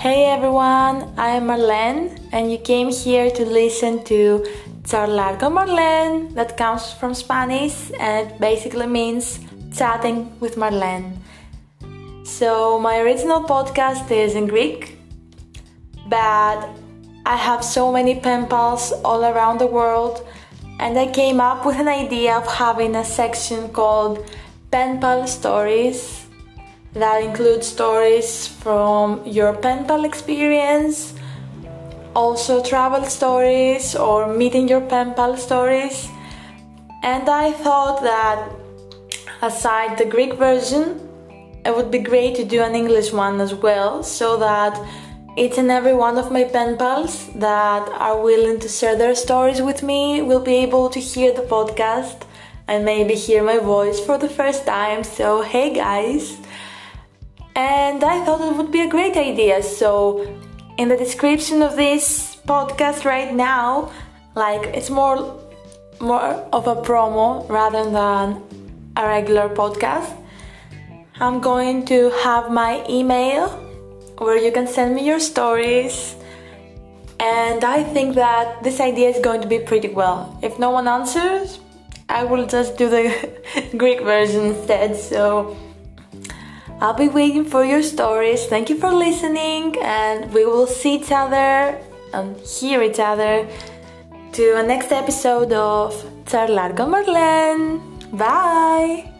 Hey everyone, I am Marlene, and you came here to listen to Charlar con Marlene, that comes from Spanish and it basically means chatting with Marlene. So, my original podcast is in Greek, but I have so many pen pals all around the world, and I came up with an idea of having a section called Pen Pal Stories that includes stories from your pen pal experience, also travel stories or meeting your pen pal stories. And I thought that aside the Greek version, it would be great to do an English one as well so that each and every one of my pen pals that are willing to share their stories with me will be able to hear the podcast and maybe hear my voice for the first time. So, hey guys! And I thought it would be a great idea. So, in the description of this podcast right now, like it's more more of a promo rather than a regular podcast. I'm going to have my email where you can send me your stories. And I think that this idea is going to be pretty well. If no one answers, I will just do the Greek version instead. So I'll be waiting for your stories. Thank you for listening, and we will see each other and hear each other to a next episode of Charlar con Marlene. Bye!